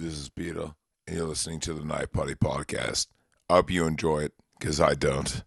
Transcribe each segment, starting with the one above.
This is Peter, and you're listening to the Night Party Podcast. I hope you enjoy it, because I don't.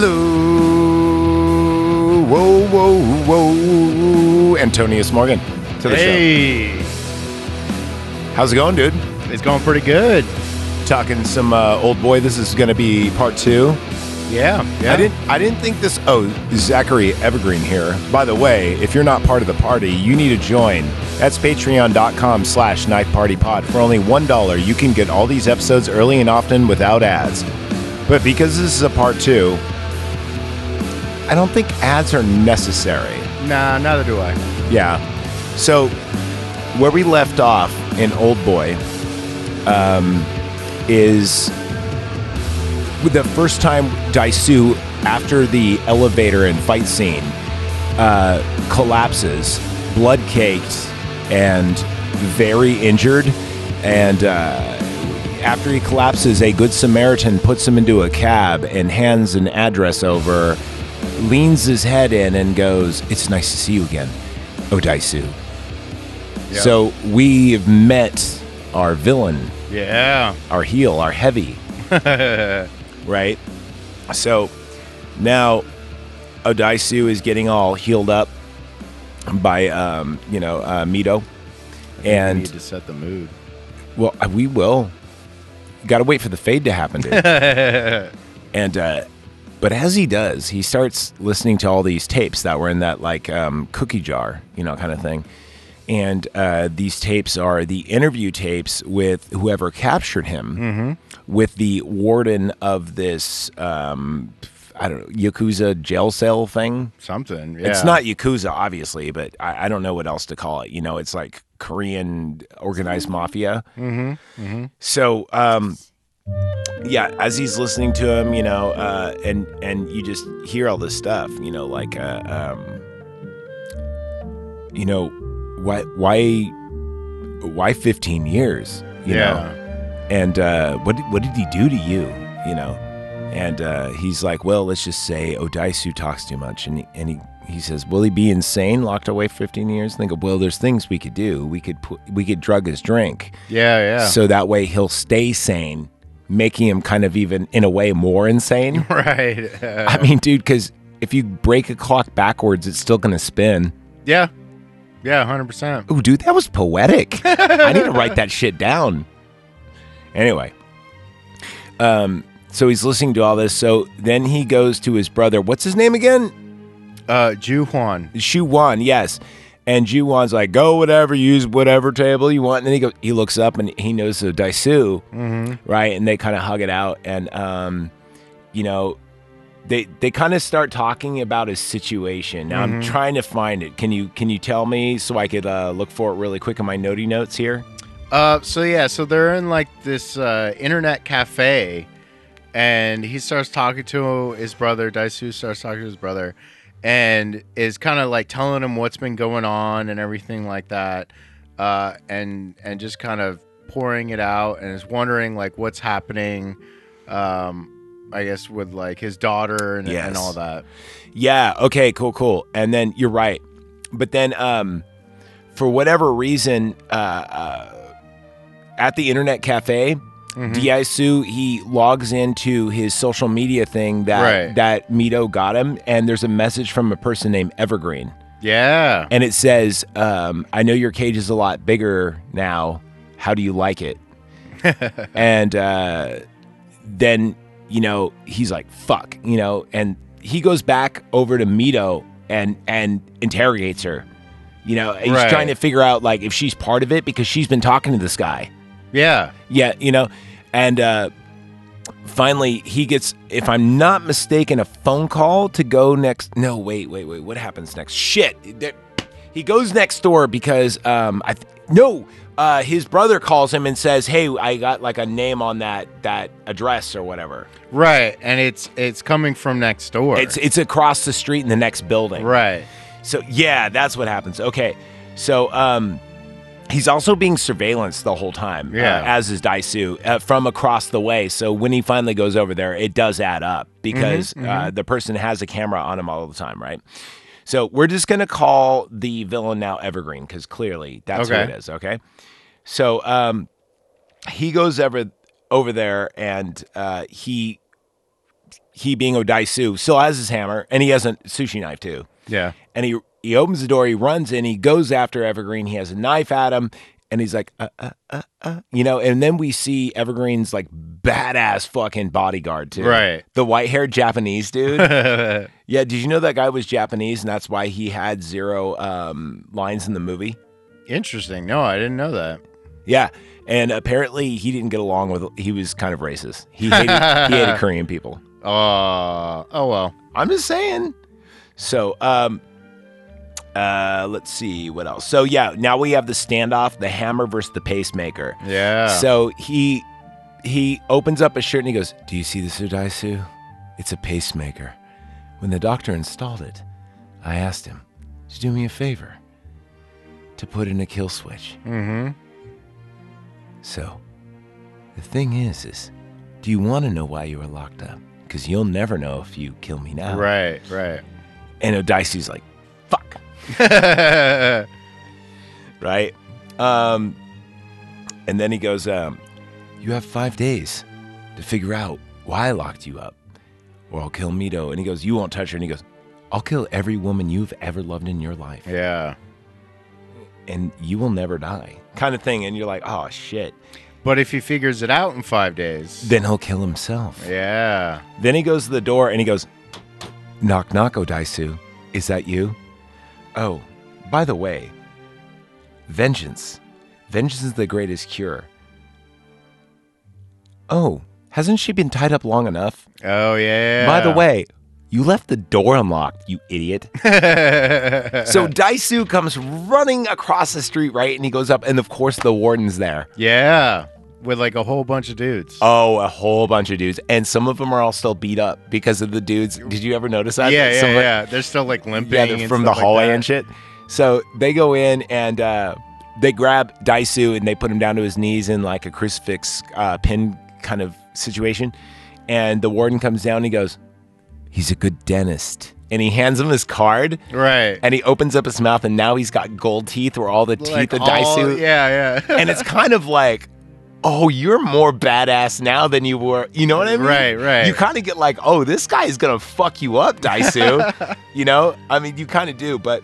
Hello, whoa, whoa, whoa, Antonius Morgan to the Hey, show. How's it going, dude? it's going pretty good. Talking some uh, old boy. This is going to be part two. Yeah, yeah. I didn't. I didn't think this. Oh, Zachary Evergreen here. By the way, if you're not part of the party, you need to join. That's Patreon.com/slash Night Party Pod. For only one dollar, you can get all these episodes early and often without ads. But because this is a part two, I don't think ads are necessary. Nah, neither do I. Yeah. So where we left off in Old Boy um, is the first time Daisu, after the elevator and fight scene, uh, collapses, blood caked and very injured. And uh, after he collapses, a good Samaritan puts him into a cab and hands an address over, leans his head in, and goes, It's nice to see you again, Odaisu. Yeah. So we've met our villain, Yeah. our heel, our heavy, right? So now Odaisu is getting all healed up by, um, you know, uh, Mito. we And need to set the mood. well, uh, we will. Got to wait for the fade to happen, dude. and uh, but as he does, he starts listening to all these tapes that were in that like um, cookie jar, you know, kind of thing. And uh, these tapes are the interview tapes with whoever captured him, with the warden of this, um, I don't know, yakuza jail cell thing. Something. Yeah. It's not Yakuza, obviously, but I, I don't know what else to call it. You know, it's like Korean organized mafia. Mm-hmm. So, um, yeah, as he's listening to him, you know, uh, and and you just hear all this stuff, you know, like, uh, um, you know, why why why 15 years? You Yeah. know, and uh, what did, what did he do to you? You know, and uh, he's like, well, let's just say Odaisu talks too much, and he, and he he says, will he be insane, locked away for 15 years? And they go, well, there's things we could do. We could put, we could drug his drink, Yeah, yeah. so that way he'll stay sane, making him kind of even in a way more insane. right. I mean, dude, because if you break a clock backwards, it's still gonna spin. yeah. Yeah, 100%. Ooh, dude, that was poetic. I need to write that shit down. Anyway, um, so he's listening to all this. So then he goes to his brother. What's his name again? Uh, Ju Huan. Shu Wan, yes. And Ju Wan's like, go whatever, use whatever table you want. And then he goes, he looks up and he knows the Daisu, Mm-hmm. right? And they kind of hug it out. And, um, you know, they they kind of start talking about his situation. Now I'm trying to find it. Can you can you tell me so I could uh, look for it really quick in my notey notes here? Uh, so yeah, so they're in like this uh, internet cafe, and he starts talking to his brother. Daisu starts talking to his brother, and is kind of like telling him what's been going on and everything like that, uh, and and just kind of pouring it out, and is wondering like what's happening. Um, I guess with like his daughter and, Yes. and all that. Yeah. Okay. Cool. Cool. And then you're right. But then, um, for whatever reason, uh, uh, at the internet cafe, Mhm. Daisu he logs into his social media thing that Right. that Mito got him, and there's a message from a person named Evergreen, Yeah. and it says, um, "I know your cage is a lot bigger now. How do you like it?" and uh, then you know he's like, "Fuck," you know, and he goes back over to Mito and and interrogates her. You know, he's Right. trying to figure out like if she's part of it because she's been talking to this guy. Yeah. Yeah, you know, And uh, finally, he gets, if I'm not mistaken, a phone call to go next. No, wait, wait, wait. What happens next? Shit. He goes next door because, um, I th- no, uh, his brother calls him and says, "Hey, I got like a name on that that address or whatever. Right, and it's it's coming from next door. It's it's across the street in the next building. right. So yeah, that's what happens. Okay, so um, he's also being surveillanced the whole time. uh, Yeah. as is Daisu uh, from across the way. So when he finally goes over there, it does add up because Uh, the person has a camera on him all the time, right? So we're just gonna call the villain now Evergreen because clearly that's Okay. who it is. Okay, so um, he goes over over there and uh, he he being Odaisu still has his hammer and he has a sushi knife too Yeah. and he he opens the door, he runs in, he goes after Evergreen, he has a knife at him, and he's like, uh, uh, uh, uh, you know, and then we see Evergreen's like badass fucking bodyguard too, Right. The white haired Japanese dude. yeah, did you know that guy was Japanese, and that's why he had zero um, lines in the movie? Interesting. No, I didn't know that. Yeah, and apparently he didn't get along with. He was kind of racist. He hated, he hated Korean people. Uh, oh well. I'm just saying. So, um, uh, let's see what else. So yeah, now we have the standoff, the hammer versus the pacemaker. Yeah. So he he opens up his shirt and he goes, "Do you see this, Udaisu? It's a pacemaker. When the doctor installed it, I asked him to do me a favor to put in a kill switch. mm-hmm. So, the thing is, is do you want to know why you were locked up? Because you'll never know if you kill me now. Right. Right. And Odaisu's like, fuck. right? Um, and then he goes, um, You have five days to figure out why I locked you up, or I'll kill Mito. And he goes, You won't touch her. And he goes, I'll kill every woman you've ever loved in your life, yeah. and you will never die. Kind of thing. And you're like, Oh, shit. But if he figures it out in five days, Then he'll kill himself. yeah. Then he goes to the door and he goes, Knock, knock, Odaisu. Is that you? Oh, by the way, vengeance. Vengeance is the greatest cure. Oh, hasn't she been tied up long enough? Oh yeah. By the way, you left the door unlocked, you idiot. so Daisu comes running across the street, right? And he goes up, and of course, the warden's there. yeah, with like a whole bunch of dudes. Oh, a whole bunch of dudes. And some of them are all still beat up because of the dudes. Did you ever notice that? yeah, yeah, Some of- yeah. They're still like limping. Yeah, from the like hallway that. and shit. So they go in and uh, they grab Daisu and they put him down to his knees in like a crucifix uh, pin kind of situation. And the warden comes down and he goes, He's a good dentist. And he hands him his card Right. and he opens up his mouth and now he's got gold teeth where all the teeth Like of all- Daisu. Yeah, yeah. And it's kind of like, Oh, you're more badass now than you were. You know what I mean? Right, right. You kind of get like, oh, this guy is gonna fuck you up, Daisu. you know, I mean, you kind of do, but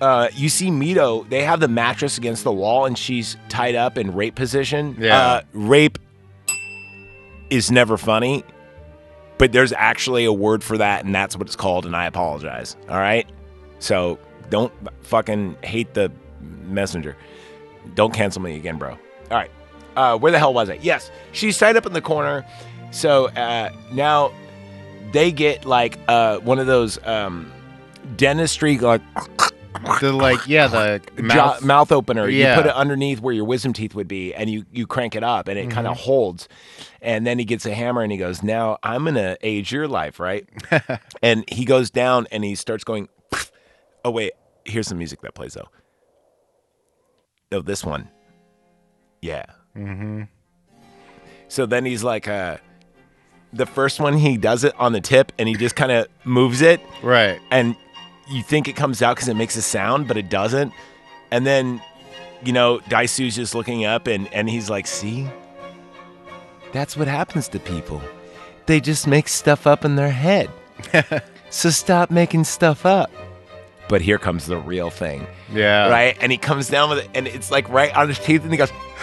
uh, you see Mito. They have the mattress against the wall, and she's tied up in rape position. Yeah. uh, rape is never funny, but there's actually a word for that, and that's what it's called. And I apologize. All right, so don't fucking hate the messenger. Don't cancel me again, bro. All right. Uh, where the hell was I? Yes, she's tied up in the corner. So uh, now they get like uh, one of those um, dentistry like the like, yeah, the mouth, mouth. mouth opener. Yeah. You put it underneath where your wisdom teeth would be, and you you crank it up, and it kind of holds. And then he gets a hammer, and he goes, "Now I'm gonna age your life, right?" and he goes down, and he starts going. Oh wait, here's some music that plays though. No, this one. Yeah. Mm-hmm. So then he's like, uh, the first one he does it on the tip, and he just kind of moves it, Right. and you think it comes out because it makes a sound, but it doesn't. And then, you know, Daisu's just looking up and, and he's like, see? That's what happens to people. They just make stuff up in their head. so stop making stuff up. But here comes the real thing, Yeah. right? And he comes down with it, and it's like right on his teeth, and he goes,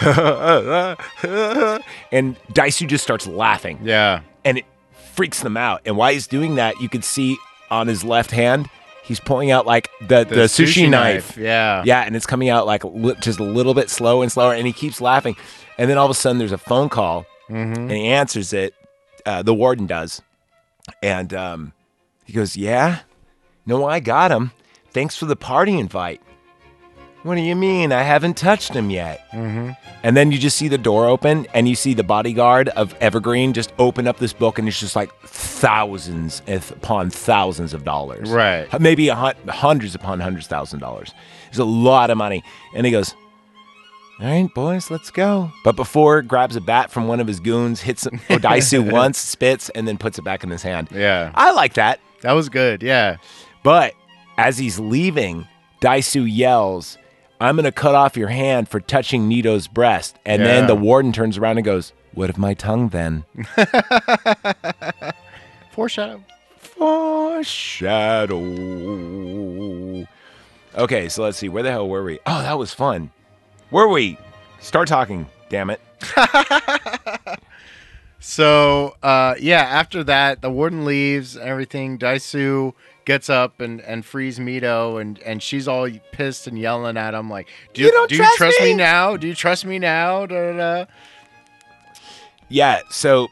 and Daisu just starts laughing Yeah. and it freaks them out. And while he's doing that, you can see on his left hand, he's pulling out like the, the, sushi, knife. Yeah. Yeah, and it's coming out like li- just a little bit slow and slower, and he keeps laughing. And then all of a sudden, there's a phone call, Mm-hmm. and he answers it. Uh, the warden does, and um, he goes, "Yeah, no, I got him. Thanks for the party invite." What do you mean? I haven't touched him yet. Mm-hmm. And then you just see the door open, and you see the bodyguard of Evergreen just open up this book, and it's just like thousands upon thousands of dollars. Right. Maybe hundreds upon hundreds of thousand dollars. It's a lot of money. And he goes, All right, boys, let's go. But before, grabs a bat from one of his goons, hits Odaisu once, spits, and then puts it back in his hand. Yeah. I like that. That was good. Yeah. But as he's leaving, Daisu yells, I'm going to cut off your hand for touching Mito's breast. And then the warden turns around and goes, What of my tongue then? Foreshadow. Foreshadow. Okay, so let's see. Where the hell were we? Oh, that was fun. Were we? Start talking, damn it. So uh, yeah, after that, the warden leaves. Everything. Daisu gets up and, and frees Mito, and, and she's all pissed and yelling at him like, "Do You don't do trust you trust me?" me? now? Do you trust me now?" Da, da, da. Yeah, so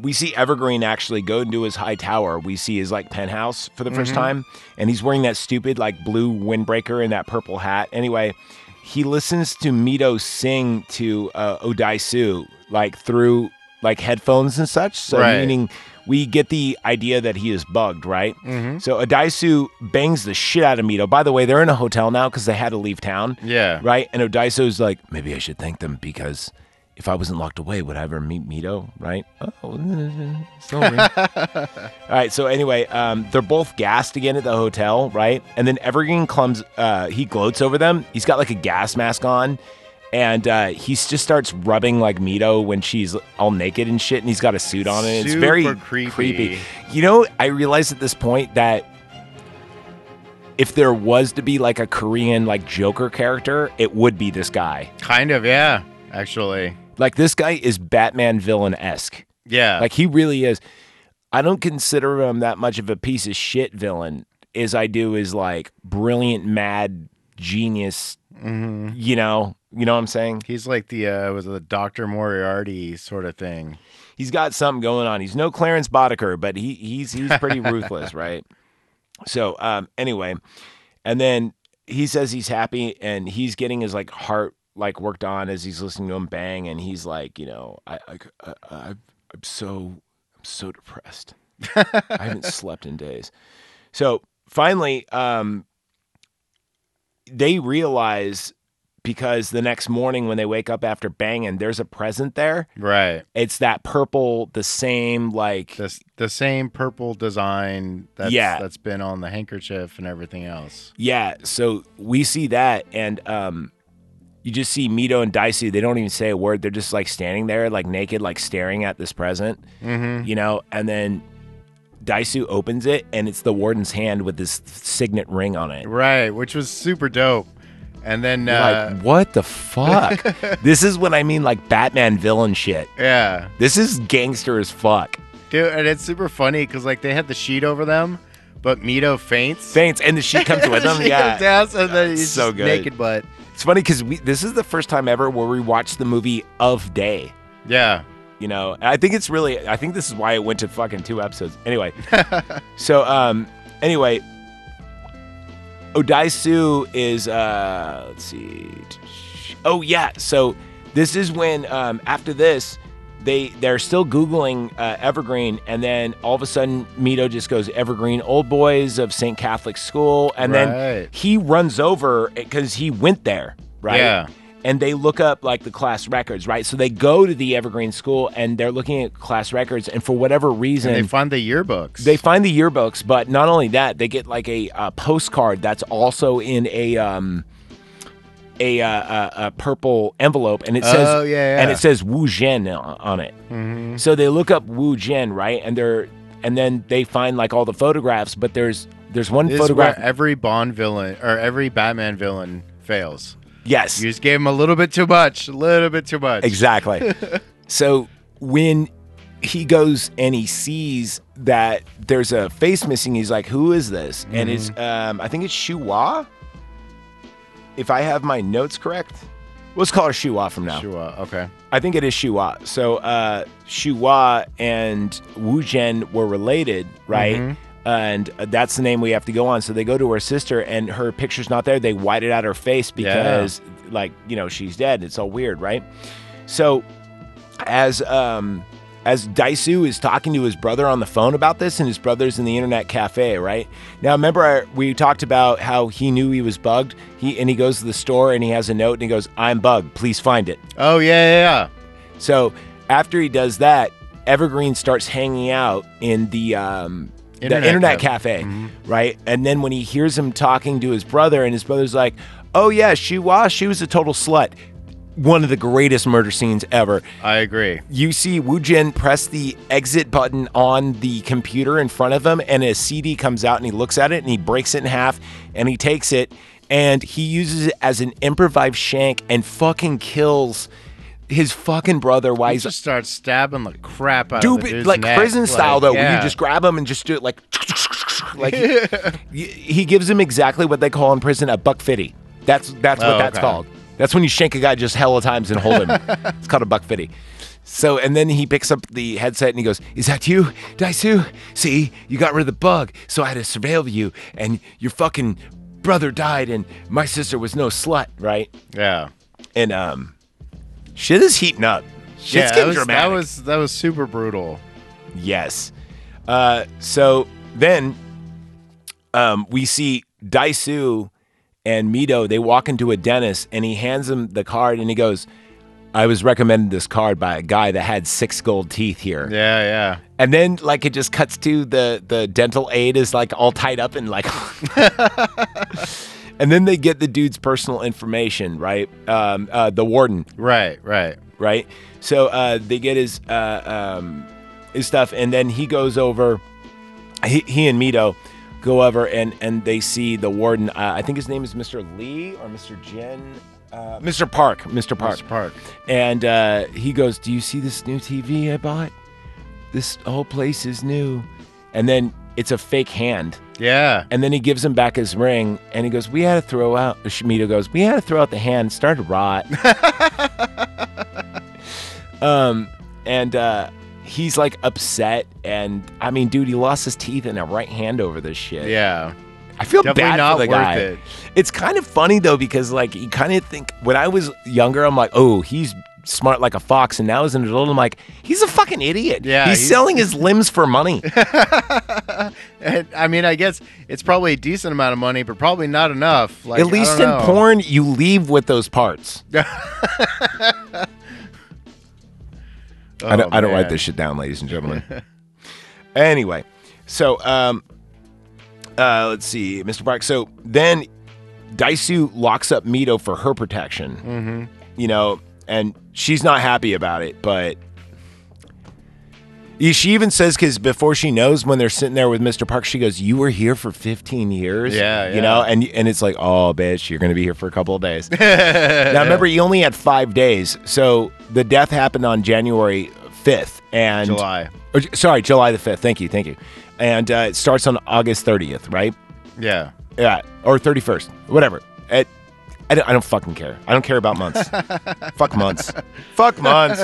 we see Evergreen actually go into his high tower. We see his like penthouse for the 1st time, and he's wearing that stupid like blue windbreaker and that purple hat. Anyway, he listens to Mito sing to uh, Odaisu like through like headphones and such. So Right. meaning we get the idea that he is bugged, right? Mhm. So Odaisu bangs the shit out of Mito. By the way, they're in a hotel now because they had to leave town. Yeah. Right? And Odaisu's like, maybe I should thank them because if I wasn't locked away, would I ever meet Mito? Right? Oh, sorry. All right. So anyway, um, they're both gassed again at the hotel, right? And then Evergreen comes, uh, he gloats over them. He's got like a gas mask on. And uh, he just starts rubbing like Mito when she's all naked and shit, and he's got a suit on, and it's very Super creepy. You know, I realized at this point that if there was to be like a Korean like Joker character, it would be this guy. Kind of. Yeah. Actually. Like this guy is Batman villain esque. Yeah. Like he really is. I don't consider him that much of a piece of shit villain as I do as like brilliant, mad genius. hmm You know, you know what I'm saying? He's like the uh, was the Doctor Moriarty sort of thing. He's got something going on. He's no Clarence Boddicker, but he he's he's pretty ruthless, right? So um anyway, and then he says he's happy and he's getting his like heart like worked on as he's listening to him bang and he's like, you know, I I, I I'm I'm so I'm so depressed. I haven't slept in days. So finally, um, they realize because the next morning when they wake up after banging, there's a present there. Right. It's that purple, the same like The the same purple design that's Yeah. that's been on the handkerchief and everything else. yeah. So we see that, and um, you just see Mito and Dicey. They don't even say a word. They're just like standing there, like naked, like staring at this present. Mm-hmm. you know, and then Daisu opens it and it's the warden's hand with this signet ring on it. Right, which was super dope. And then uh, like, what the fuck? this is what I mean, like Batman villain shit. yeah, This is gangster as fuck. dude, and it's super funny because like they had the sheet over them, but Mito faints. Faints and the sheet comes with them. She yeah, comes down, and then he's So good. naked butt. it's funny because we this is the first time ever where we watched the movie of day. Yeah, You know, I think it's really. I think this is why it went to fucking two episodes. Anyway, so um, anyway, Odaisu is uh, let's see. Oh yeah, so this is when um, after this they they're still googling uh, Evergreen, and then all of a sudden Mito just goes Evergreen Old Boys of St. Catholic School, and then he runs over because he went there, right? Yeah. And they look up like the class records, right? So they go to the Evergreen School and they're looking at class records, and for whatever reason, and they find the yearbooks. they find the yearbooks. But not only that, they get like a, uh postcard that's also in a um a, uh, a, a purple envelope, and it says Oh, yeah, and it says Wu Zhen on it. Mhm. So they look up Wu Zhen, right? And they're and then they find like all the photographs, but there's there's one This photograph. every Bond villain or every Batman villain fails. Yes, You just gave him a little bit too much, a little bit too much. Exactly. so when he goes and he sees that there's a face missing, he's like, "Who is this?" And it's, um, I think it's Shuwa. If I have my notes correct, Let's call her Shua from now. Shua. Okay. I think it is Shua. So uh, Shua and Wu Zhen were related, right? Mhm. And that's the name we have to go on. So they go to her sister, and her picture's not there. They whited out her face because, like, you know, she's dead. It's all weird, right? So as um, as Daisu is talking to his brother on the phone about this, and his brother's in the internet cafe, right? Now, remember our, we talked about how he knew he was bugged. He and he goes to the store and he has a note and he goes, "I'm bugged. Please find it." Oh yeah, yeah, yeah. So after he does that, Evergreen starts hanging out in the um, Internet the internet cafe. cafe, mm-hmm. right? And then when he hears him talking to his brother, and his brother's like, "Oh yeah, she was. She was a total slut." One of the greatest murder scenes ever. I agree. You see Wu Jin press the exit button on the computer in front of him, and a CD comes out, and he looks at it, and he breaks it in half, and he takes it, and he uses it as an improvised shank, and fucking kills his fucking brother while He he's just starts stabbing the crap out of the Dude, like neck. prison style Like, though, where you just grab him and just do it like, like he, he gives him exactly what they call in prison a buck fifty. That's that's what Oh, that's okay. called. That's when you shank a guy just hella times and hold him. it's called a buck fifty. So and then he picks up the headset and he goes, "Is that you, Daisu? See, you got rid of the bug, so I had to surveil you, and your fucking brother died, and my sister was no slut, right?" yeah. And um, shit is heating up. Shit's yeah, getting that was, dramatic. that was that was super brutal. Yes. Uh, so then um, we see Daisu and Mito, they walk into a dentist and he hands him the card and he goes, I was recommended this card by a guy that had six gold teeth here. Yeah, yeah. And then like it just cuts to the the dental aid is like all tied up and like And then they get the dude's personal information, right? Um, uh, the warden, Right, right. right? So uh, they get his uh, um, his stuff, and then he goes over. He, he and Mito go over, and and they see the warden. Uh, I think his name is Mr. Lee or Mr. Jen. Uh, Mr. Park, Mr. Park, Mr. Park. and uh, he goes, "Do you see this new TV I bought? This whole place is new." And then it's a fake hand, Yeah. and then he gives him back his ring, and he goes, "We had to throw out." Shmito goes, "We had to throw out the hand. It started to rot." um, and uh, he's like upset, and I mean, dude, he lost his teeth and a right hand over this shit. Yeah. I feel Definitely bad not for the worth guy. it. It's kind of funny though because like you kind of think when I was younger, I'm like, oh, he's smart like a fox, and now as an adult, I'm like, he's a fucking idiot. Yeah, he's, he's- selling his limbs for money. And, I mean, I guess it's probably a decent amount of money, but probably not enough. Like, At least in know. porn, you leave with those parts. I don't, Oh, I don't write this shit down, ladies and gentlemen. anyway, so um, uh, let's see, Mr. Park. So then Daisu locks up Mito for her protection. Mhm. You know, and she's not happy about it, but she even says because before she knows when they're sitting there with Mr. Park, she goes, "You were here for 15 years." Yeah, you know, and and it's like, oh, bitch, you're gonna be here for a couple of days. now remember, you only had five days, so the death happened on January 5th, and July. or, sorry, July the 5th. Thank you, thank you. And uh, it starts on August 30th, right? Yeah. Yeah, or 31st, whatever. It, I, don't, I don't fucking care. I don't care about months. Fuck months. Fuck months.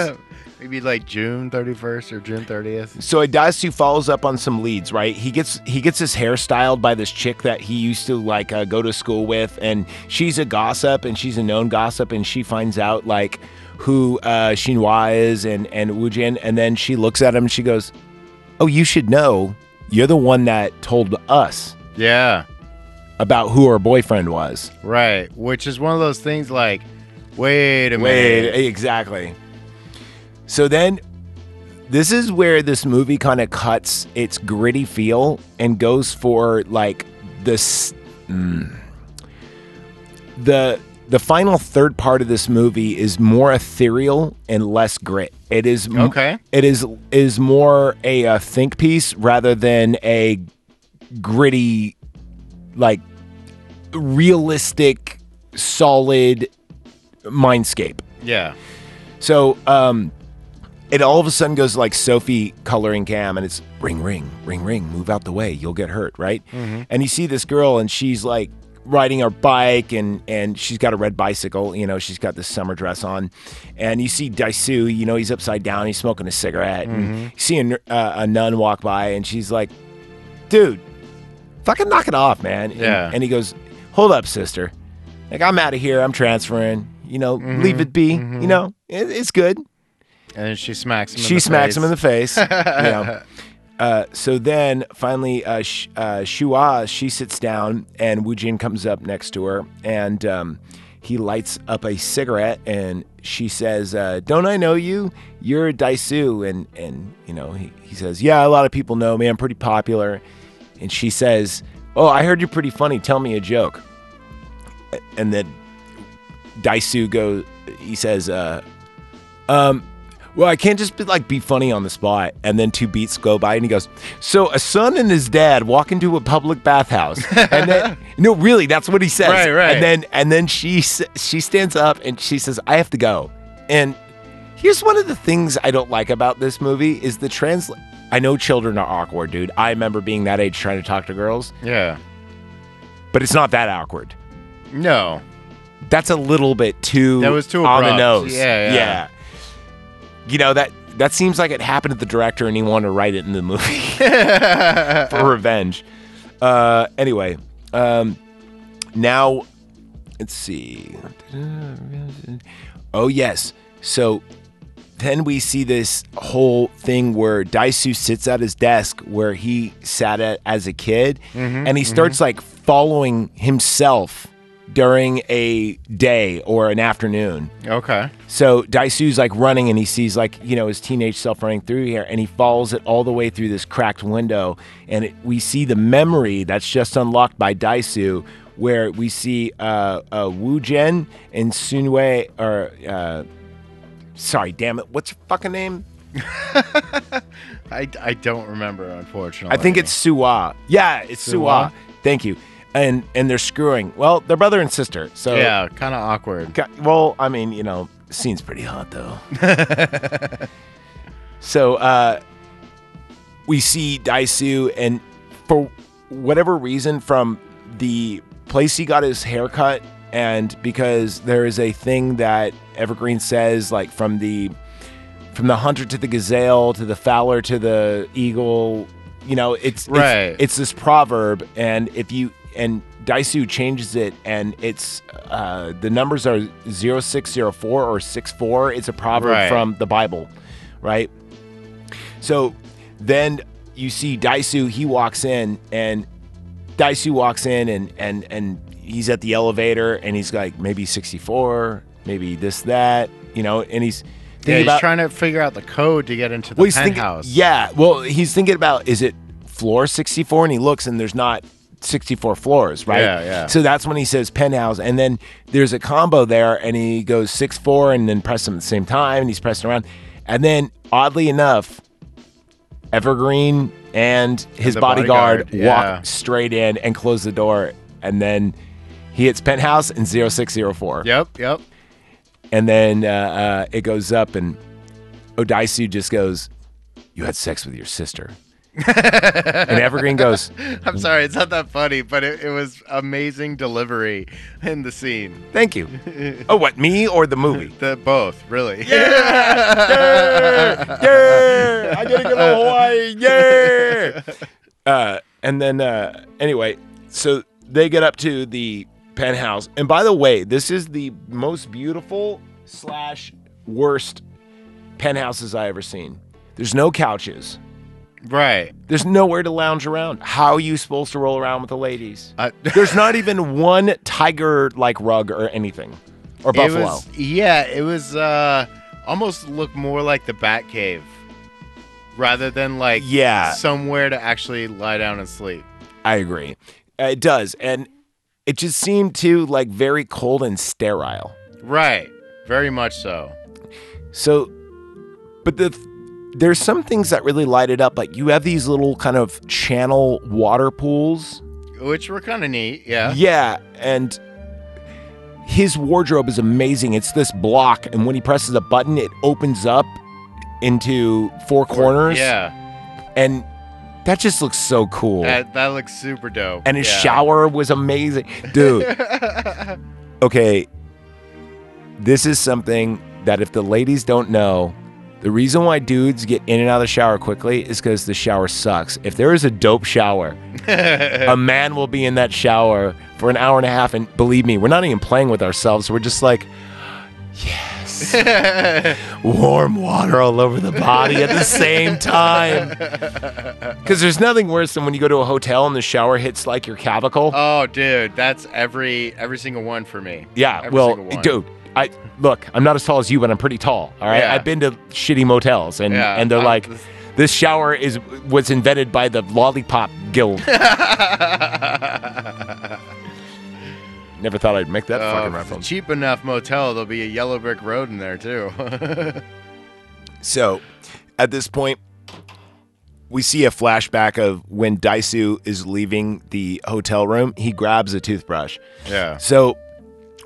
Maybe like June 31st or June 30th. So Adasu follows up on some leads, right? He gets he gets his hair styled by this chick that he used to like uh, go to school with, and she's a gossip, and she's a known gossip, and she finds out like who uh, Xinhua is and and Wujin, and then she looks at him, and she goes, "Oh, you should know. You're the one that told us Yeah. About who her boyfriend was." Right. Which is one of those things like, wait a Wait, minute. exactly. So then this is where this movie kind of cuts its gritty feel and goes for like this mm, the the final third part of this movie is more ethereal and less grit. It is m- Okay. It is is more a, uh think piece rather than a gritty like realistic solid mindscape. Yeah. So um, it all of a sudden goes like sepia coloring cam, and it's ring, ring, ring, ring, move out the way, you'll get hurt, right? And you see this girl, and she's like riding her bike and and she's got a red bicycle you know she's got this summer dress on and you see Daisu you know he's upside down he's smoking a cigarette and you see a, uh, a nun walk by and she's like dude fucking knock it off man And- Yeah. and, he goes hold up sister like i'm out of here i'm transferring you know leave it be you know it, it's good And then she smacks him. in she the smacks face. him in the face. you know. Uh, so then finally, uh, Sh- uh, Shua, she sits down and Wu Jin comes up next to her and um, he lights up a cigarette and she says, uh, Don't I know you? You're a Daisu. And, and you know, he, he says, Yeah, a lot of people know me. I'm pretty popular. And she says, Oh, I heard you're pretty funny. Tell me a joke. And then Daisu goes, he says, uh, um, well, I can't just be like be funny on the spot. And then two beats go by, and he goes, "So a son and his dad walk into a public bathhouse, and then no, really, that's what he says. Right, right. And then and then she she stands up and she says, "I have to go." And here's one of the things I don't like about this movie is the translate. I know children are awkward, dude. I remember being that age trying to talk to girls, Yeah. but it's not that awkward. No. That's a little bit too That was too on the abrupt. nose. Yeah, yeah. You know that that seems like it happened to the director and he wanted to write it in the movie for revenge. Uh, anyway, um, now let's see. Oh yes, so then we see this whole thing where Daisu sits at his desk where he sat at as a kid, and he starts like following himself during a day or an afternoon. okay. So Daisu's like running and he sees like, you know, his teenage self running through here and he follows it all the way through this cracked window. And it, we see the memory that's just unlocked by Daisu where we see uh, uh, Wu Jen and Sunwei, or uh, sorry, damn it, what's your fucking name? I, I don't remember, unfortunately. I think it's Suwa. Yeah, it's Suwa. Suwa? Thank you. And and they're screwing. Well, they're brother and sister. So Yeah, kind of awkward. Ca- Well, I mean, you know, scene's pretty hot though. so uh, we see Daisu, and for whatever reason, from the place he got his haircut, and because there is a thing that Evergreen says, like from the from the hunter to the gazelle to the fowler to the eagle, you know, it's it's- Right. It's, this proverb, and if you and Daisu changes it, and it's uh, the numbers are 0604 or 64. It's a proverb Right. from the Bible, right? So then you see Daisu, he walks in and Daisu walks in and and and he's at the elevator and he's like maybe 64, maybe this that, you know, and he's Yeah, he's about trying to figure out the code to get into the well, he's thinking, penthouse. yeah, well, he's thinking about is it floor 64 and he looks and there's not 64 floors, right? Yeah, yeah. So that's when he says penthouse and then there's a combo there and he goes 6 4 and then press them at the same time and he's pressing around. And then oddly enough, Evergreen and his the bodyguard, bodyguard, yeah. walk straight in and close the door and then he hits penthouse and 0604 Yep, yep. and then uh, uh, it goes up, and Odaisu just goes, "You had sex with your sister," and Evergreen goes, I'm sorry, it's not that funny, but it, it was amazing delivery in the scene. "Thank you." oh, what me or the movie? The both, really. yeah, yeah, I gotta go to Hawaii, yeah. Uh, and then uh, anyway, so they get up to the penthouse, and by the way, this is the most beautiful slash worst penthouses I ever seen. There's no couches. right. There's nowhere to lounge around. How are you supposed to roll around with the ladies? Uh, There's not even one tiger like rug or anything. Or It buffalo. was, yeah, it was uh, almost looked more like the Bat Cave rather than like Yeah. somewhere to actually lie down and sleep. I agree. It does. And it just seemed too like very cold and sterile. Right. Very much so. So but the there's some things that really light it up. Like you have these little kind of channel water pools. Which were kind of neat. Yeah. Yeah, and his wardrobe is amazing. It's this block, and when he presses a button, it opens up into four corners. Yeah. and That just looks so cool. That, that looks super dope. and his Yeah. shower was amazing. Dude, okay. This is something that if the ladies don't know, the reason why dudes get in and out of the shower quickly is because the shower sucks. If there is a dope shower, a man will be in that shower for an hour and a half. And believe me, we're not even playing with ourselves. We're just like, yes, warm water all over the body at the same time. Because there's nothing worse than when you go to a hotel and the shower hits like your clavicle. oh, dude, that's every every single one for me. Yeah, Every well, dude, I look. I'm not as tall as you, but I'm pretty tall. All right, Yeah. I've been to shitty motels, and Yeah, and they're I- like, this shower is was invented by the Lollipop Guild. Never thought I'd make that Uh, fucking if it's a reference. cheap enough motel, there'll be a yellow brick road in there too. So, at this point, we see a flashback of when Daisu is leaving the hotel room. He grabs a toothbrush. yeah. So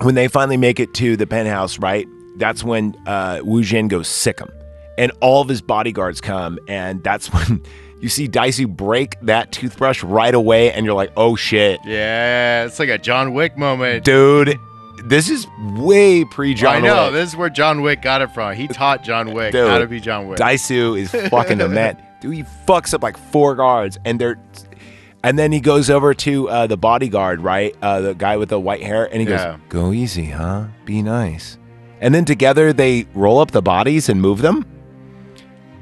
when they finally make it to the penthouse, right? That's when uh, Wu Jin goes sick him, and all of his bodyguards come, and that's when you see Daisu break that toothbrush right away, and you're like, oh shit, Yeah, it's like a John Wick moment. dude, this is way pre John I know. Wick. This is where John Wick got it from. He taught John Wick Dude, how to be John Wick. Daisu is fucking a man. Dude, he fucks up like four guards, and they're. And then he goes over to uh, the bodyguard, right? Uh, the guy with the white hair, and he goes, Yeah. "Go easy, huh? Be nice." And then together they roll up the bodies and move them.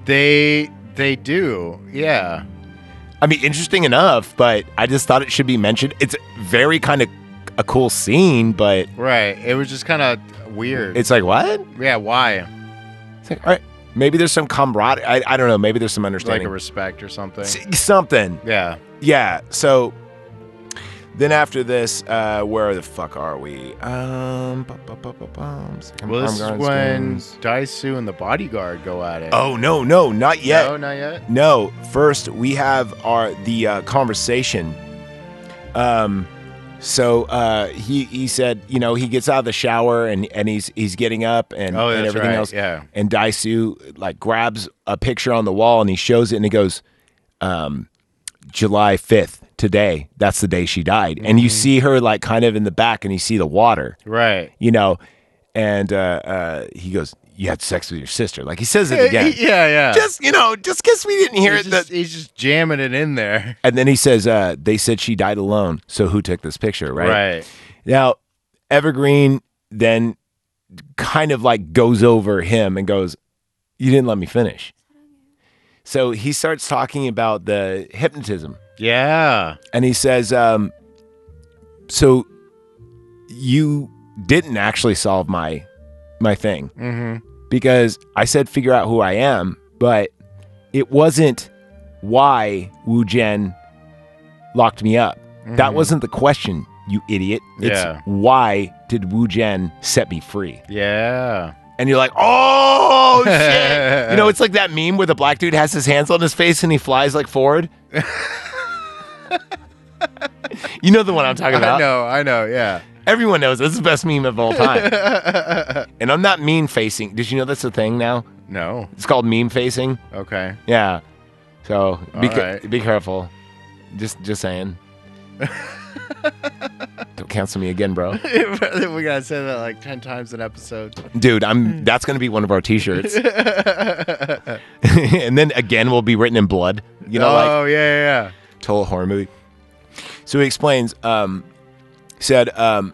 They they do. Yeah. I mean, interesting enough, but I just thought it should be mentioned. It's very kind of a cool scene, but Right. It was just kind of weird. it's like what? yeah. Why? It's like, all right, maybe there's some camaraderie. I, I don't know. Maybe there's some Like understanding. a respect or something. S- something. Yeah. Yeah. So then after this, uh, where the fuck are we? Um, bu- bu- bu- bu- bum, second Well, this is when. Daisu and the bodyguard go at it. Oh no, no, not yet. No, not yet. No, first we have our the uh, conversation. Um, so uh, he he said, you know, he gets out of the shower and and he's he's getting up and, Oh, and that's everything right. else. Yeah. And Daisu like grabs a picture on the wall and he shows it and he goes, um, July fifth today. That's the day she died. And Mm-hmm. you see her like kind of in the back and you see the water, Right. you know, and uh, uh, he goes, you had sex with your sister. Like he says it again. Yeah, yeah. Just you know, just because we didn't hear he's, it, just, that he's just jamming it in there. and then he says, uh, they said she died alone. So who took this picture, right? Right. Now, Evergreen then kind of like goes over him and goes, You didn't let me finish. So he starts talking about the hypnotism. Yeah. And he says, um, So you didn't actually solve my my thing Mm-hmm. because I said figure out who I am, but it wasn't why Wu Jen locked me up. That Mhm. wasn't the question, you idiot. It's Yeah. why did Wu Jen set me free? Yeah. And you're like, oh shit. you know, it's like that meme where the black dude has his hands on his face and he flies like forward. you know the one I'm talking about. I know. I know. Yeah. Everyone knows this is the best meme of all time. and I'm not meme facing. Did you know that's a thing now? no. It's called meme facing. Okay. Yeah. So be ca- right. be careful. Just just saying. Don't cancel me again, bro. we gotta say that like ten times an episode. Dude, I'm hmm. that's gonna be one of our t-shirts. and then again will be written in blood. You know, like oh yeah, yeah, total horror movie. So he explains, um, said, um,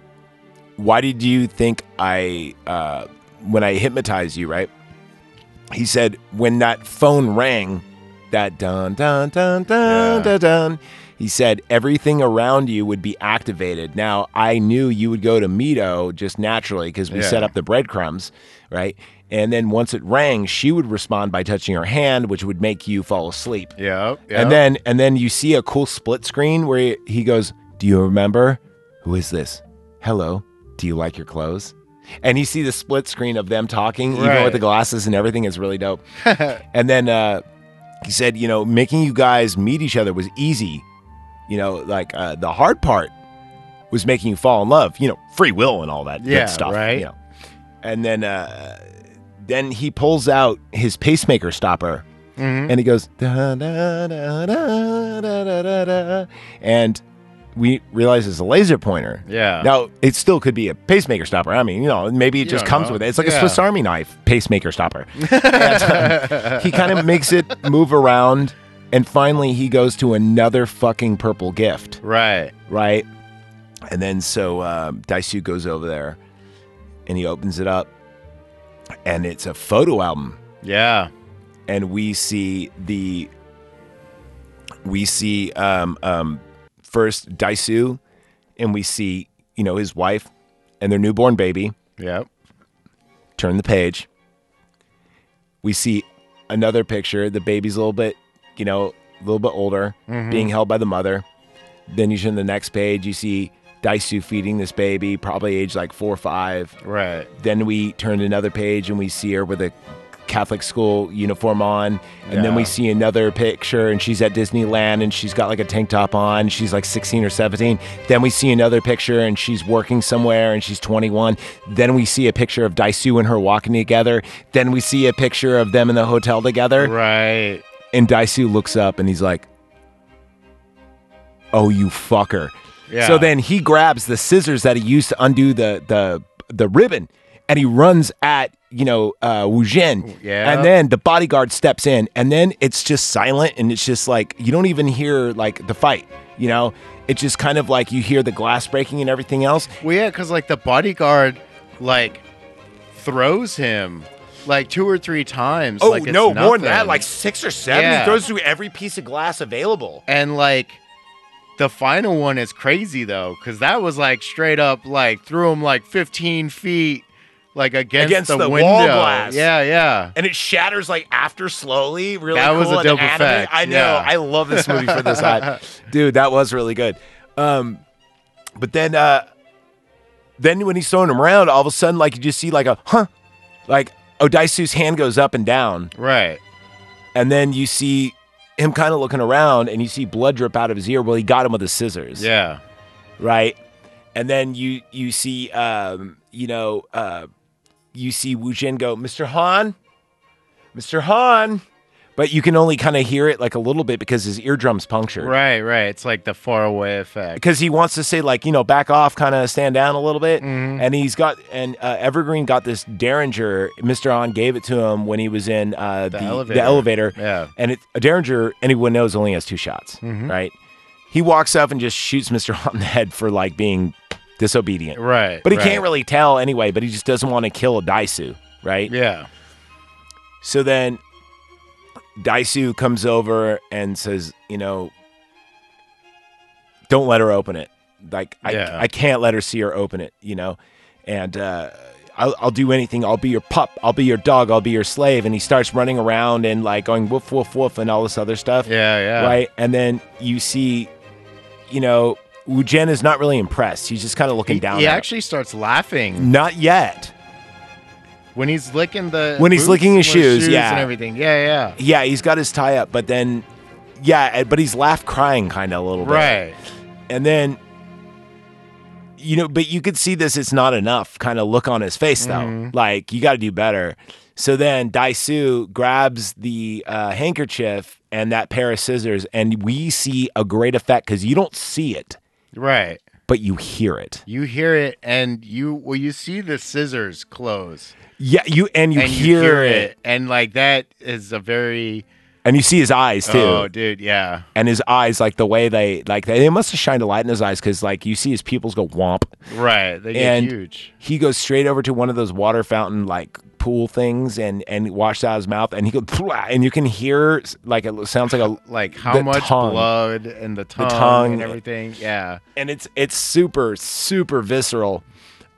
why did you think I uh, when I hypnotized you, right? He said, when that phone rang, that dun dun dun dun Yeah. dun dun. He said everything around you would be activated. Now I knew you would go to Mito just naturally because we Yeah. set up the breadcrumbs, right? And then once it rang, she would respond by touching her hand, which would make you fall asleep. yeah. Yep. And then and then you see a cool split screen where he, he goes, "Do you remember? Who is this? Hello. Do you like your clothes?" And you see the split screen of them talking, even Right. with the glasses and everything is really dope. and then uh, he said, you know, making you guys meet each other was easy. You know, like uh, the hard part was making you fall in love. You know, free will and all that Yeah, good stuff. right. You know. And then uh, then he pulls out his pacemaker stopper mm-hmm. and he goes da, da, da, da, da, da, da, and we realize it's a laser pointer. Yeah. Now it still could be a pacemaker stopper. I mean, you know, maybe it you just comes know. with it. It's like yeah. a Swiss Army knife pacemaker stopper. and, um, he kind of makes it move around, and finally he goes to another fucking purple gift. Right. Right. And then so uh, Daisu goes over there, and he opens it up, and it's a photo album. Yeah. and we see the we see um um first Daisu and we see you know his wife and their newborn baby. Yep. turn the page. We see another picture. The baby's a little bit you know a little bit older being held by the mother. Then you turn the next page you see Daisu feeding this baby probably age like 4 or 5 Right. then we turn to another page and we see her with a Catholic school uniform on. And then we see another picture and she's at Disneyland and she's got like a tank top on. She's like 16 or 17. Then we see another picture and she's working somewhere and she's 21. Then we see a picture of Daisu and her walking together. Then we see a picture of them in the hotel together. Right. And Daisu looks up and he's like, Oh, you fucker. Yeah. So then he grabs the scissors that he used to undo the the the ribbon, and he runs at you know uh, Wu Jin. Yeah. And then the bodyguard steps in, and then it's just silent, and it's just like you don't even hear like the fight. You know, it's just kind of like you hear the glass breaking and everything else. Well, yeah, because like the bodyguard, like throws him like two or three times. Oh like it's no, more than that, like six or seven. Yeah. He throws through every piece of glass available. and like the final one is crazy though, because that was like straight up like threw him like 15 feet, like against, Against the, the window. wall glass. Yeah, yeah. and it shatters like after slowly. Really, That was cool a and dope effect, I know. yeah. I love this movie for this. I, dude, that was really good. Um, but then, uh, then when he's throwing him around, all of a sudden, like you just see like a huh, like Odaisu's hand goes up and down, Right. and then you see him kind of looking around, and you see blood drip out of his ear. Well, he got him with the scissors Yeah. right? And then you you see um, you know uh, you see Wu Jin go, Mr. Han, Mr. Han, but you can only kind of hear it like a little bit because his eardrum's punctured. Right, right. It's like the far away effect. Because he wants to say like you know back off, kind of stand down a little bit, Mhm. and he's got and uh, Evergreen got this Derringer. Mr. Han gave it to him when he was in uh, the, elevator. the elevator, Yeah. and it, a Derringer, anyone knows, only has two shots, Mhm. right? He walks up and just shoots Mr. Han in the head for like being disobedient. Right. But he right. can't really tell anyway, but he just doesn't want to kill a Daisu, right? Yeah. So then Daisu comes over and says, you know, don't let her open it. Like I, Yeah. I can't let her see her open it, you know. And uh, I'll, I'll do anything. I'll be your pup. I'll be your dog. I'll be your slave. And he starts running around and like going woof woof woof and all this other stuff, Yeah, yeah. right? And then you see, you know, Wu Jin is not really impressed. He's just kind of looking He, down. he at him. actually starts laughing not yet. When he's licking the When he's boots licking his shoes, yeah. and everything. Yeah, yeah. Yeah, he's got his tie up, but then, yeah, but he's laugh crying kind of a little bit. Right. And then, you know, but you could see this, it's not enough kind of look on his face, though. Mhm. Like, you got to do better. So then Daisu grabs the uh, handkerchief and that pair of scissors, and we see a great effect because you don't see it, Right. but you hear it. You hear it, and you well, you see the scissors close, Yeah, you and you, and hear, you hear it. it, and like that is a very and you see his eyes too. oh, dude, yeah, and his eyes like the way they like they, they must have shined a light in his eyes because like you see his pupils go womp right. They get And- huge. he goes straight over to one of those water fountain like pool things and and washes out his mouth and he goes and you can hear like it sounds like a Like how the much tongue. blood and the tongue, tongue. and everything. Yeah, and it's it's super super visceral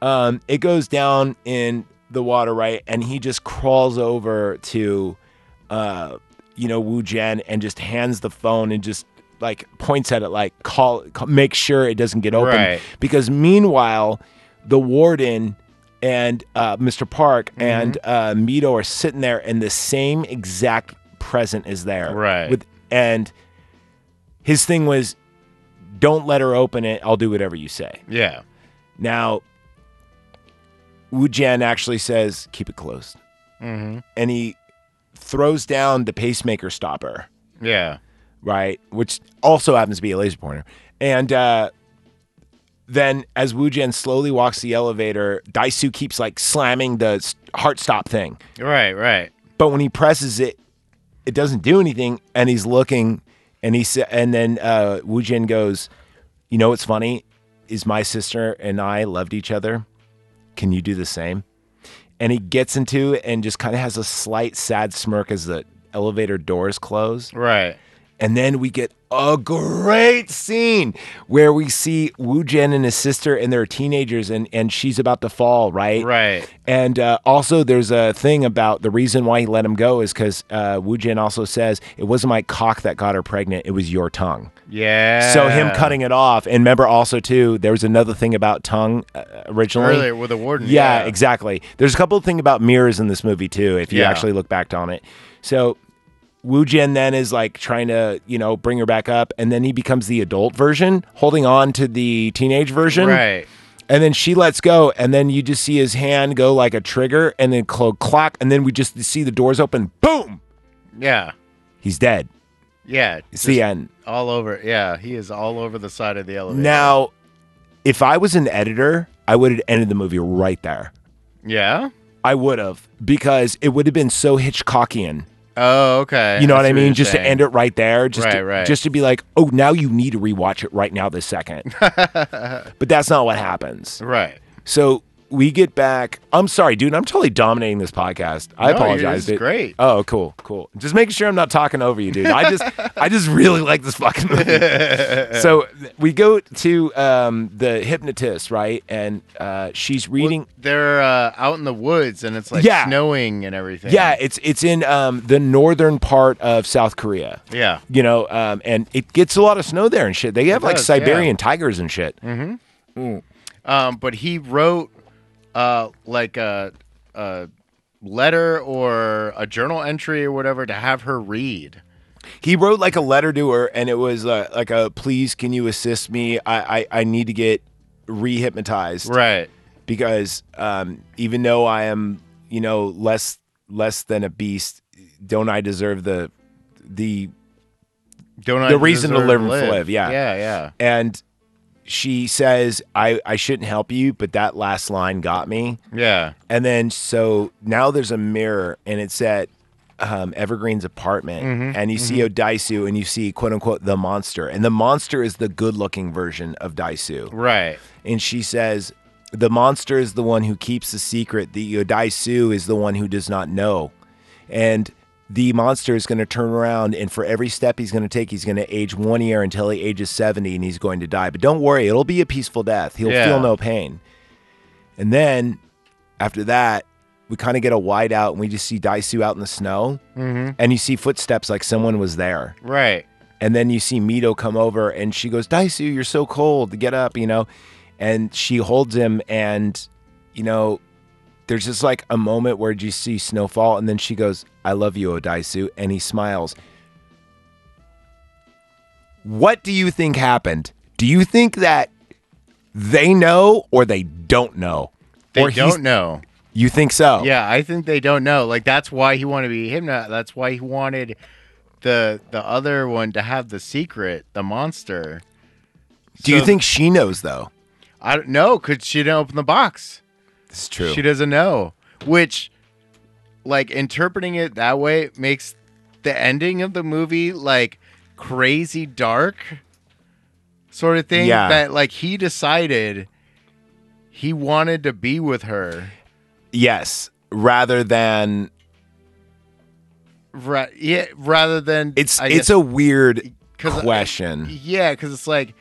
um it goes down in the water right and he just crawls over to uh you know Wu Jin and just hands the phone and just like points at it like call, call make sure it doesn't get open Right. because meanwhile the warden and uh, Mr. Park Mm-hmm. and uh, Mito are sitting there and the same exact present is there Right. with and his thing was don't let her open it I'll do whatever you say yeah, now Wu Jin actually says keep it closed hmm and he throws down the pacemaker stopper, Yeah. right? Which also happens to be a laser pointer. And uh, then as Wu Jin slowly walks the elevator, Daisu keeps like slamming the heart stop thing. Right. Right. But when he presses it, it doesn't do anything. And he's looking, and he sa- and then uh, Wu Jin goes, "You know what's funny? Is my sister and I loved each other. Can you do the same?" And he gets into it and just kind of has a slight sad smirk as the elevator doors close. Right. And then we get a great scene where we see Wu Jin and his sister and they're teenagers and, and she's about to fall, right? Right. And uh, also, there's a thing about the reason why he let him go is because uh, Wu Jin also says it wasn't my cock that got her pregnant; it was your tongue. Yeah. So him cutting it off, and remember also too, there was another thing about tongue uh, originally. earlier with the warden. Yeah, exactly. There's a couple of things about mirrors in this movie too, if you Yeah. actually look back on it. So Wu Jin then is like trying to, you know, bring her back up, and then he becomes the adult version, holding on to the teenage version. Right. And then she lets go, and then you just see his hand go like a trigger, and then clo- clock, and then we just see the doors open. Boom! Yeah. He's dead. Yeah. It's the end. all over. Yeah. He is all over the side of the elevator. Now, if I was an editor, I would have ended the movie right there. Yeah. I would have because it would have been so Hitchcockian. Oh, okay. You know what I mean? Just to end it right there, just Right, to, right. just to be like, oh, now you need to rewatch it right now this second. but that's not what happens. Right. So we get back. I'm sorry, dude. I'm totally dominating this podcast. I No, apologize. dude. great. Oh, cool, cool. Just making sure I'm not talking over you, dude. I just, I just really like this fucking movie. so we go to um, the hypnotist, right? And uh, she's reading. They're uh, out in the woods and it's like Yeah. snowing and everything. yeah, it's it's in um, the northern part of South Korea. Yeah. You know, um, and it gets a lot of snow there and shit. They have like does, yeah. Siberian tigers and shit. Um, but he wrote uh, like a, a letter or a journal entry or whatever to have her read. He wrote like a letter to her, and it was uh, like a "Please, can you assist me? I I, I need to get rehypnotized Right. because um, even though I am, you know, less less than a beast, don't I deserve the the Don't I The reason to live and live, yeah. Yeah, yeah. and she says I I shouldn't help you, but that last line got me. Yeah. And then so now there's a mirror and it's at um, Evergreen's apartment, Mm-hmm, and you see Daisu and you see quote unquote the monster, and the monster is the good looking version of Daisu, Right. and she says the monster is the one who keeps the secret. The Daisu is the one who does not know, and the monster is going to turn around and for every step he's going to take he's going to age one year until he ages 70 and he's going to die but don't worry it'll be a peaceful death he'll Yeah. feel no pain and then after that we kind of get a wide out and we just see Daisu out in the snow Mm-hmm. and you see footsteps like someone was there Right. and then you see Mito come over and she goes, Daisu, you're so cold. Get up, you know? And she holds him and, you know, there's just like a moment where you see snowfall and then she goes, I love you, Odaisu. And he smiles. What do you think happened? Do you think that they know or they don't know? They or don't know. You think so? Yeah, I think they don't know. Like that's why he wanted to be hypnotized. That's why he wanted the the other one to have the secret, the monster. Do you think she knows though? I don't know because she didn't open the box. Is true. She doesn't know. Which, like, interpreting it that way makes the ending of the movie like crazy dark, sort of thing. Yeah. That like he decided he wanted to be with her. yes. Rather than Right? Yeah. Rather than it's I it's guess- a weird I- uh, question. Yeah, because it's like,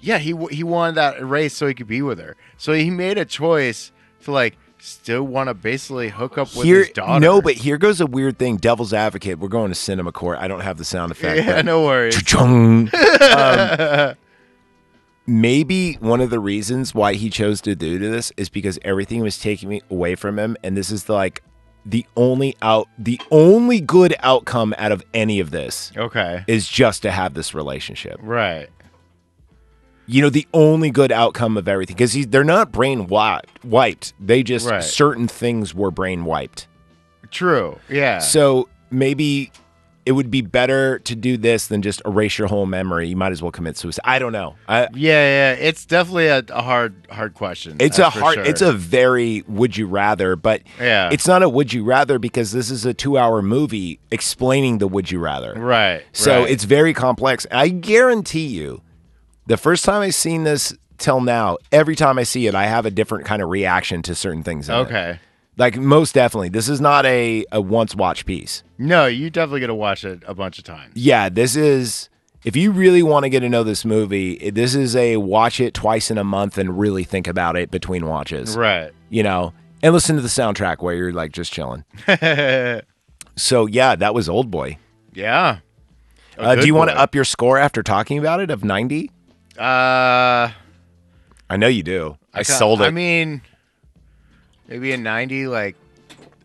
yeah, he he wanted that erased so he could be with her. So he made a choice to like still want to basically hook up with here, his daughter. no, but here goes a weird thing. Devil's advocate. We're going to cinema court. I don't have the sound effect. yeah, no worries. Um, maybe one of the reasons why he chose to do this is because everything was taking me away from him, and this is the, like the only out, the only good outcome out of any of this okay, is just to have this relationship. right. You know the only good outcome of everything because they're not brain wiped they just Right. certain things were brain wiped True. Yeah. so maybe it would be better to do this than just erase your whole memory. You might as well commit suicide. I don't know. I, Yeah, yeah. It's definitely a, a hard, hard question. it's a hard. sure. It's a very would you rather, but Yeah. it's not a would you rather because this is a two-hour movie explaining the would you rather. right. So right. it's very complex. I guarantee you, the first time I seen this till now, every time I see it, I have a different kind of reaction to certain things. in it. okay. Like most definitely, this is not a, a once watch piece. No, you definitely got to watch it a bunch of times. Yeah, this is. If you really want to get to know this movie, this is a watch it twice in a month and really think about it between watches. Right. You know, and listen to the soundtrack while you're like just chilling. So yeah, that was Old Boy. yeah. Uh, do you want to up your score after talking about it of ninety? Uh, I know you do. I, ca- sold it. I mean, maybe a ninety. Like,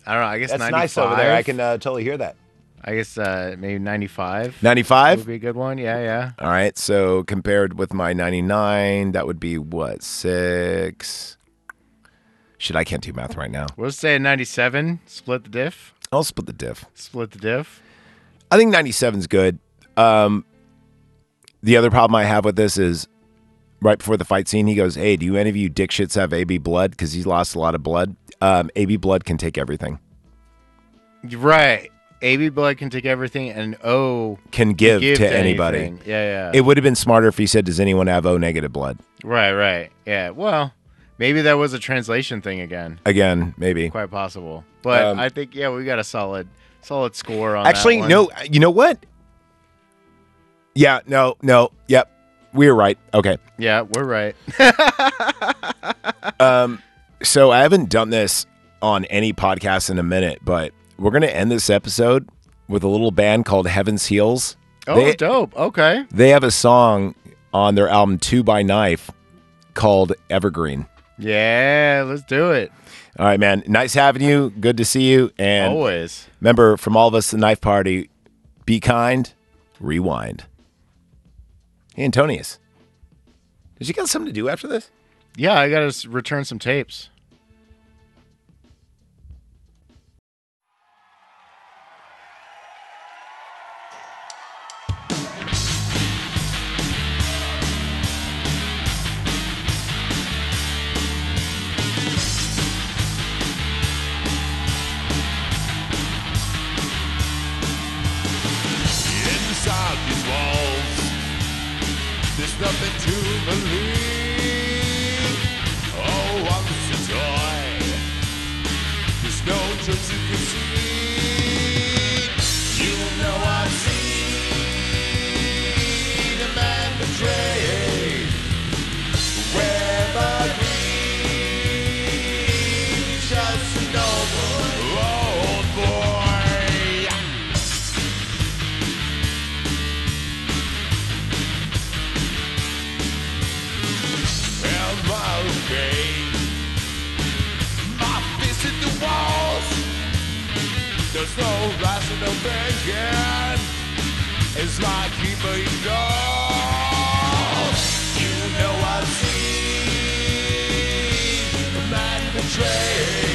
I don't know. I guess That's 95. nice over there. I can uh, totally hear that. I guess uh, maybe ninety-five. 95? would be a good one. Yeah, yeah. All right. So compared with my 99, that would be what? Six. Shit, I can't do math right now. We'll say ninety-seven. Split the diff. I'll split the diff. Split the diff. I think 97's good. Um, the other problem I have with this is right before the fight scene, he goes, Hey, do you any of you dick shits have AB blood? Because he's lost a lot of blood. Um, AB blood can take everything, Right. AB blood can take everything, and O can give, give to, anybody. anything. Yeah, yeah. It would have been smarter if he said, Does anyone have O negative blood? right, right. Yeah. Well, maybe that was a translation thing again. Again, maybe. Quite possible. But Um, I think yeah, we got a solid, solid score on. that Actually, no. You know what? Yeah, no, no. Yep. We're right. Okay. Yeah, we're right. Um, so I haven't done this on any podcast in a minute, but we're gonna end this episode with a little band called Heaven's Heels. Oh, They- dope. Okay. They have a song on their album Two by Knife called Evergreen. Yeah, let's do it. All right, man. Nice having you. Good to see you. And Always. remember, from all of us, at the Knife Party, be kind, rewind. Hey, Antonius. Did you got something to do after this? Yeah, I gotta return some tapes. There's no rational thinking. It's like keeping goals. You know I've seen a man betrayed.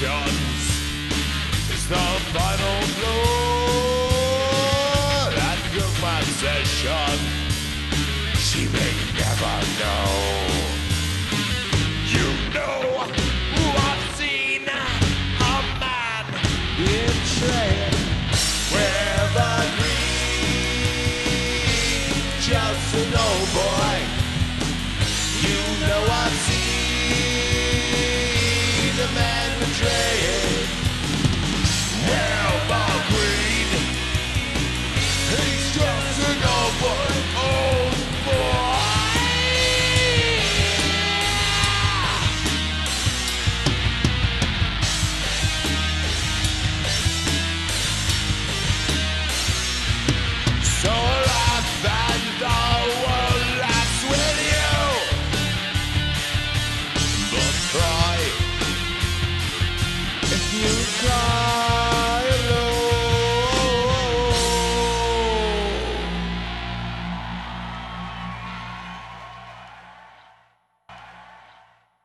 Hypnotic